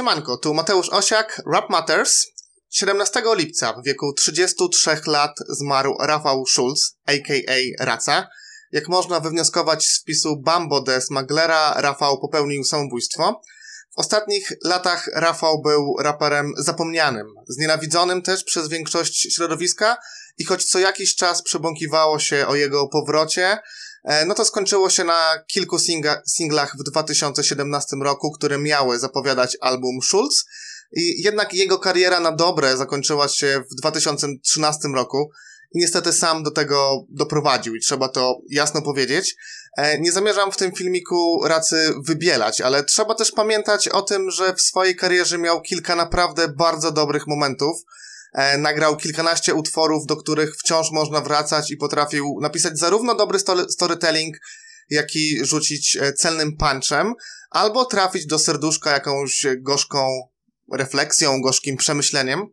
Siemanko, tu Mateusz Osiak, Rap Matters. 17 lipca w wieku 33 lat zmarł Rafał Schulz, a.k.a. Raca. Jak można wywnioskować z wpisu Bambo de Smaglera, Rafał popełnił samobójstwo. W ostatnich latach Rafał był raperem zapomnianym, znienawidzonym też przez większość środowiska i choć co jakiś czas przebąkiwało się o jego powrocie, no to skończyło się na kilku singa- singlach w 2017 roku, które miały zapowiadać album Schulz, i jednak jego kariera na dobre zakończyła się w 2013 roku i niestety sam do tego doprowadził i trzeba to jasno powiedzieć. E, nie zamierzam w tym filmiku racy wybielać, ale trzeba też pamiętać o tym, że w swojej karierze miał kilka naprawdę bardzo dobrych momentów. E, nagrał kilkanaście utworów, do których wciąż można wracać i potrafił napisać zarówno dobry storytelling, jak i rzucić e, celnym punchem, albo trafić do serduszka jakąś gorzką refleksją, gorzkim przemyśleniem.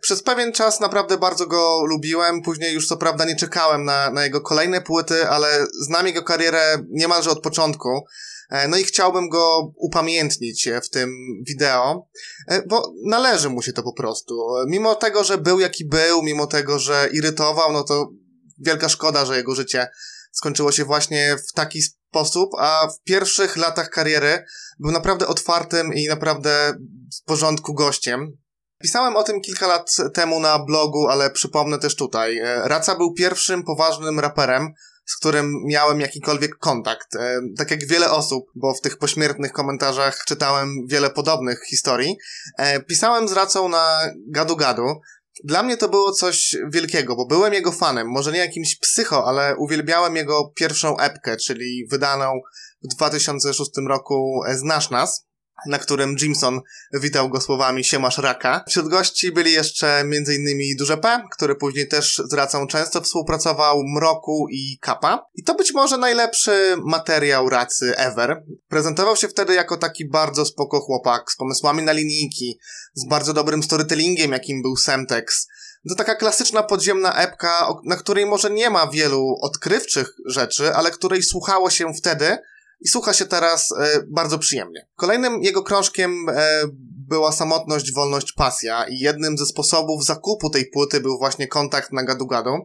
Przez pewien czas naprawdę bardzo go lubiłem, później już co prawda nie czekałem na, na jego kolejne płyty, ale znam jego karierę niemalże od początku. E, no i chciałbym go upamiętnić w tym wideo, e, bo należy mu się to po prostu. Mimo tego, że był jaki był, mimo tego, że irytował, no to wielka szkoda, że jego życie skończyło się właśnie w taki sposób, a w pierwszych latach kariery był naprawdę otwartym i naprawdę w porządku gościem. Pisałem o tym kilka lat temu na blogu, ale przypomnę też tutaj. E, Raca był pierwszym poważnym raperem, z którym miałem jakikolwiek kontakt. E, tak jak wiele osób, bo w tych pośmiertnych komentarzach czytałem wiele podobnych historii. E, pisałem z Racą na gadu gadu. Dla mnie to było coś wielkiego, bo byłem jego fanem, może nie jakimś psycho, ale uwielbiałem jego pierwszą epkę, czyli wydaną w 2006 roku Znasz Nas na którym Jimson witał go słowami siemasz raka. Wśród gości byli jeszcze m.in. Duże P, który później też z Racą często współpracował, Mroku i Kappa. I to być może najlepszy materiał Racy ever. Prezentował się wtedy jako taki bardzo spoko chłopak, z pomysłami na linijki, z bardzo dobrym storytellingiem, jakim był Semtex. To taka klasyczna podziemna epka, na której może nie ma wielu odkrywczych rzeczy, ale której słuchało się wtedy, i słucha się teraz e, bardzo przyjemnie. Kolejnym jego krążkiem e, była samotność, wolność, pasja i jednym ze sposobów zakupu tej płyty był właśnie kontakt na gadu-gadu.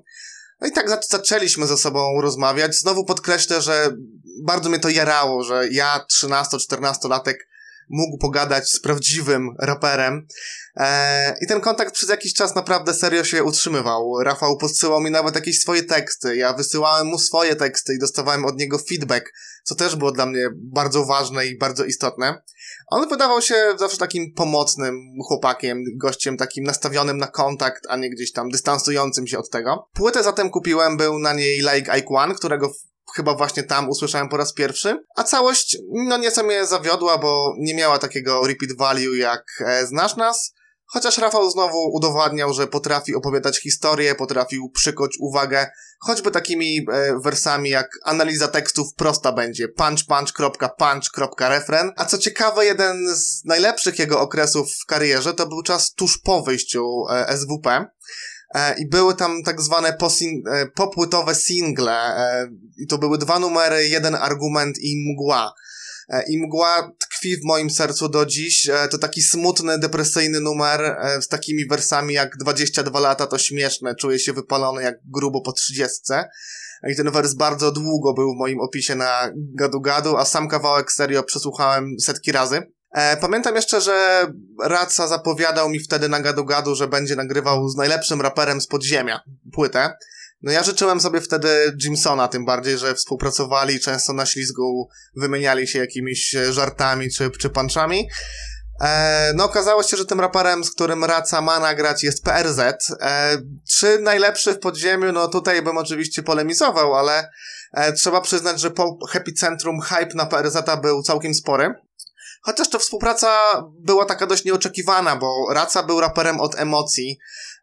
No i tak zaczęliśmy ze sobą rozmawiać. Znowu podkreślę, że bardzo mnie to jarało, że ja, 13-14-latek, mógł pogadać z prawdziwym raperem. Eee, I ten kontakt przez jakiś czas naprawdę serio się utrzymywał. Rafał podsyłał mi nawet jakieś swoje teksty, ja wysyłałem mu swoje teksty i dostawałem od niego feedback, co też było dla mnie bardzo ważne i bardzo istotne. On wydawał się zawsze takim pomocnym chłopakiem, gościem takim nastawionym na kontakt, a nie gdzieś tam dystansującym się od tego. Płytę zatem kupiłem, był na niej Like Ike One, którego chyba właśnie tam usłyszałem po raz pierwszy, a całość no nieco mnie zawiodła, bo nie miała takiego repeat value jak e, Znasz Nas, chociaż Rafał znowu udowadniał, że potrafi opowiadać historię, potrafił przykuć uwagę choćby takimi e, wersami jak analiza tekstów prosta będzie, punch punch, kropka, punch, kropka, refren, a co ciekawe jeden z najlepszych jego okresów w karierze to był czas tuż po wyjściu e, SWP, i były tam tak zwane e, popłytowe single e, i to były dwa numery, jeden argument i mgła. I mgła tkwi w moim sercu do dziś. To taki smutny, depresyjny numer z takimi wersami jak 22 lata to śmieszne, czuję się wypalony jak grubo po 30. I ten wers bardzo długo był w moim opisie na gadu gadu, a sam kawałek serio przesłuchałem setki razy. E, pamiętam jeszcze, że Raca zapowiadał mi wtedy na gadu gadu, że będzie nagrywał z najlepszym raperem z podziemia płytę. No ja życzyłem sobie wtedy Jimsona, tym bardziej, że współpracowali często na ślizgu, wymieniali się jakimiś żartami czy, czy punchami. E, no okazało się, że tym raperem, z którym Raca ma nagrać jest PRZ. E, czy najlepszy w podziemiu? No tutaj bym oczywiście polemizował, ale e, trzeba przyznać, że po Happy Centrum hype na PRZ był całkiem spory. Chociaż to współpraca była taka dość nieoczekiwana, bo Raca był raperem od emocji,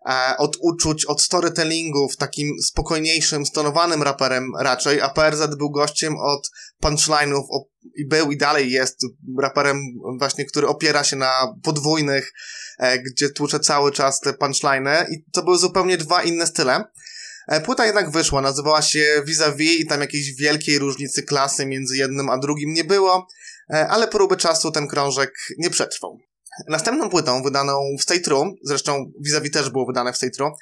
e, od uczuć, od storytellingów, takim spokojniejszym, stonowanym raperem raczej, a PRZ był gościem od punchline'ów i był i dalej jest raperem właśnie, który opiera się na podwójnych, e, gdzie tłucze cały czas te punchline'y i to były zupełnie dwa inne style. E, płyta jednak wyszła, nazywała się Vis-a-Vis i tam jakiejś wielkiej różnicy klasy między jednym a drugim nie było. E, ale próby czasu ten krążek nie przetrwał. Następną płytą, wydaną w State Room, zresztą vis-a-vis też było wydane w State Room,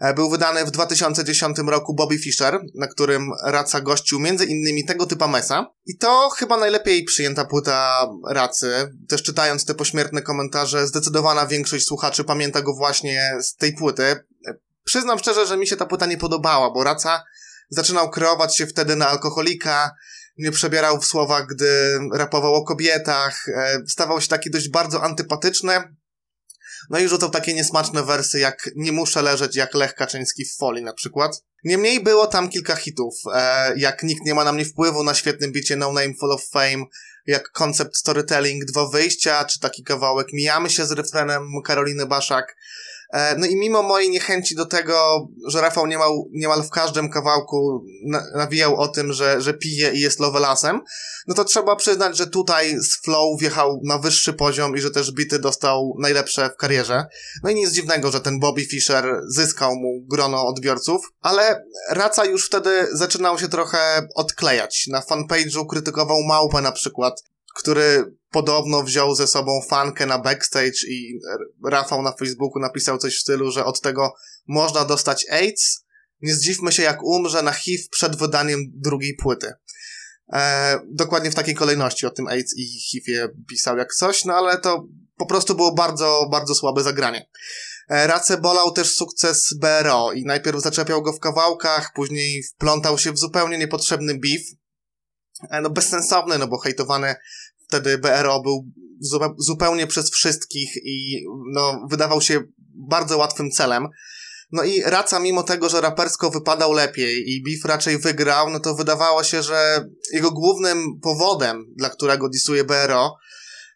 e, był wydany w 2010 roku Bobby Fischer, na którym Raca gościł między innymi tego typa Mesa. I to chyba najlepiej przyjęta płyta Racy. Też czytając te pośmiertne komentarze, zdecydowana większość słuchaczy pamięta go właśnie z tej płyty. Przyznam szczerze, że mi się ta płyta nie podobała, bo Raca zaczynał kreować się wtedy na alkoholika, nie przebierał w słowach, gdy rapował o kobietach, e, stawał się taki dość bardzo antypatyczny, no i rzucał takie niesmaczne wersy jak Nie muszę leżeć jak Lech Kaczyński w folii na przykład. Niemniej było tam kilka hitów, e, jak Nikt nie ma na mnie wpływu na świetnym bicie No Name Full of Fame, jak koncept storytelling, dwa wyjścia, czy taki kawałek Mijamy się z refrenem Karoliny Baszak, E, no i mimo mojej niechęci do tego, że Rafał niemal, niemal w każdym kawałku nawijał o tym, że, że pije i jest lovelasem, no to trzeba przyznać, że tutaj z flow wjechał na wyższy poziom i że też bity dostał najlepsze w karierze. No i nic dziwnego, że ten Bobby Fischer zyskał mu grono odbiorców, ale Raca już wtedy zaczynał się trochę odklejać. Na fanpage'u krytykował Małpę na przykład, który podobno wziął ze sobą fankę na backstage i Rafał na Facebooku napisał coś w stylu, że od tego można dostać AIDS. Nie zdziwmy się, jak umrze na HIV przed wydaniem drugiej płyty. E, dokładnie w takiej kolejności o tym AIDS i HIV pisał jak coś, no ale to po prostu było bardzo, bardzo słabe zagranie. E, Race bolał też sukces BRO i najpierw zaczepiał go w kawałkach, później wplątał się w zupełnie niepotrzebny beef. E, no bezsensowny, no bo hejtowany wtedy BRO był zupełnie przez wszystkich i no, wydawał się bardzo łatwym celem. No i Raca, mimo tego, że rapersko wypadał lepiej i Beef raczej wygrał, no to wydawało się, że jego głównym powodem, dla którego disuje BRO,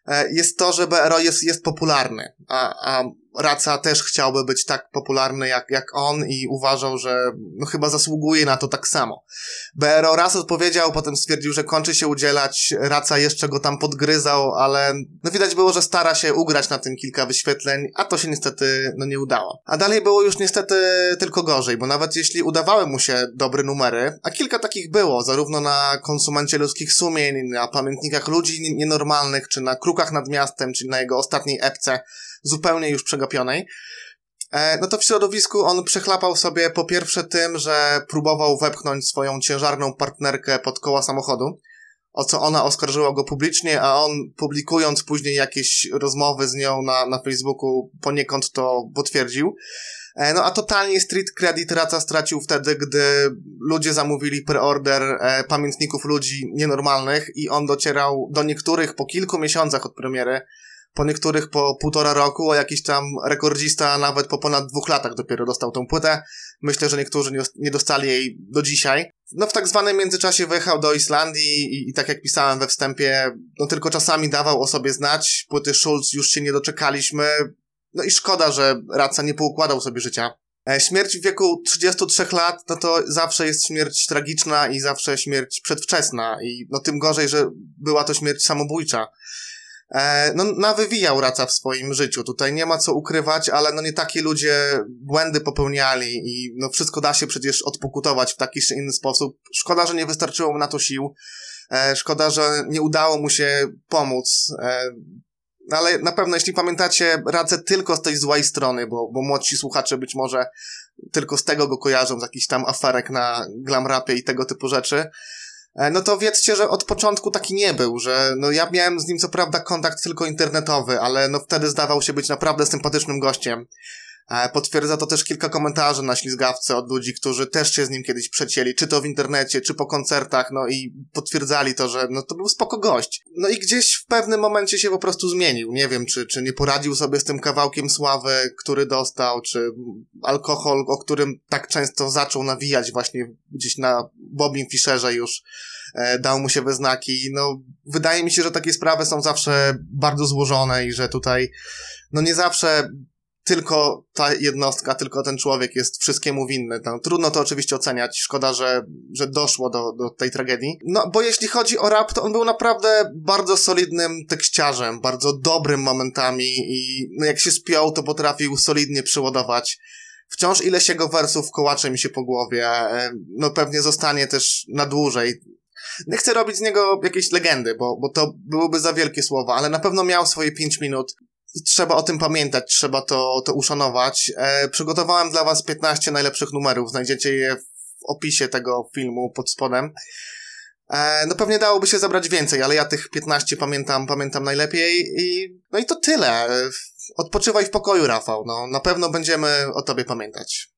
e, jest to, że BRO jest, jest popularny, a, a Raca też chciałby być tak popularny jak, jak on i uważał, że no chyba zasługuje na to tak samo. BRO raz odpowiedział, potem stwierdził, że kończy się udzielać, Raca jeszcze go tam podgryzał, ale no widać było, że stara się ugrać na tym kilka wyświetleń, a to się niestety no nie udało. A dalej było już niestety tylko gorzej, bo nawet jeśli udawały mu się dobre numery, a kilka takich było, zarówno na konsumencie ludzkich sumień, na pamiętnikach ludzi nienormalnych, czy na krukach nad miastem, czy na jego ostatniej epce, zupełnie już przegapionej. E, no to w środowisku on przechlapał sobie po pierwsze tym, że próbował wepchnąć swoją ciężarną partnerkę pod koła samochodu, o co ona oskarżyła go publicznie, a on publikując później jakieś rozmowy z nią na, na Facebooku poniekąd to potwierdził. E, no a totalnie street credit Raca stracił wtedy, gdy ludzie zamówili preorder e, pamiętników ludzi nienormalnych i on docierał do niektórych po kilku miesiącach od premiery po niektórych po półtora roku, a jakiś tam rekordzista nawet po ponad dwóch latach dopiero dostał tą płytę. Myślę, że niektórzy nie dostali jej do dzisiaj. No w tak zwanym międzyczasie wyjechał do Islandii i, i tak jak pisałem we wstępie, no tylko czasami dawał o sobie znać. Płyty Schulz już się nie doczekaliśmy. No i szkoda, że Raca nie poukładał sobie życia. E, śmierć w wieku 33 lat, no to zawsze jest śmierć tragiczna i zawsze śmierć przedwczesna i no tym gorzej, że była to śmierć samobójcza. E, no, nawywijał Raca w swoim życiu. Tutaj nie ma co ukrywać, ale no nie takie ludzie błędy popełniali i no wszystko da się przecież odpokutować w taki czy inny sposób. Szkoda, że nie wystarczyło mu na to sił. E, szkoda, że nie udało mu się pomóc. E, ale na pewno, jeśli pamiętacie, radzę tylko z tej złej strony, bo, bo młodsi słuchacze być może tylko z tego go kojarzą, z jakichś tam aferek na glam rapie i tego typu rzeczy. E, no to wiedzcie, że od początku taki nie był, że no ja miałem z nim co prawda kontakt tylko internetowy, ale no wtedy zdawał się być naprawdę sympatycznym gościem. E, potwierdza to też kilka komentarzy na ślizgawce od ludzi, którzy też się z nim kiedyś przecięli, czy to w internecie, czy po koncertach, no i potwierdzali to, że no to był spoko gość. No i gdzieś w pewnym momencie się po prostu zmienił. Nie wiem, czy, czy nie poradził sobie z tym kawałkiem sławy, który dostał, czy alkohol, o którym tak często zaczął nawijać właśnie gdzieś na Bobim Fischerze już e, dał mu się we znaki. No, wydaje mi się, że takie sprawy są zawsze bardzo złożone i że tutaj no nie zawsze tylko ta jednostka, tylko ten człowiek jest wszystkiemu winny. No, trudno to oczywiście oceniać. Szkoda, że, że doszło do, do tej tragedii. No, bo jeśli chodzi o rap, to on był naprawdę bardzo solidnym tekściarzem, bardzo dobrym momentami i no, jak się spiął, to potrafił solidnie przyładować. Wciąż ileś jego wersów kołacze mi się po głowie. No pewnie zostanie też na dłużej. Nie chcę robić z niego jakiejś legendy, bo, bo to byłyby za wielkie słowa, ale na pewno miał swoje pięć minut I trzeba o tym pamiętać, trzeba to, to uszanować. E, przygotowałem dla Was 15 najlepszych numerów. Znajdziecie je w opisie tego filmu pod spodem. E, no pewnie dałoby się zabrać więcej, ale ja tych 15 pamiętam, pamiętam najlepiej i no i to tyle. Odpoczywaj w pokoju, Rafał. No, na pewno będziemy o tobie pamiętać.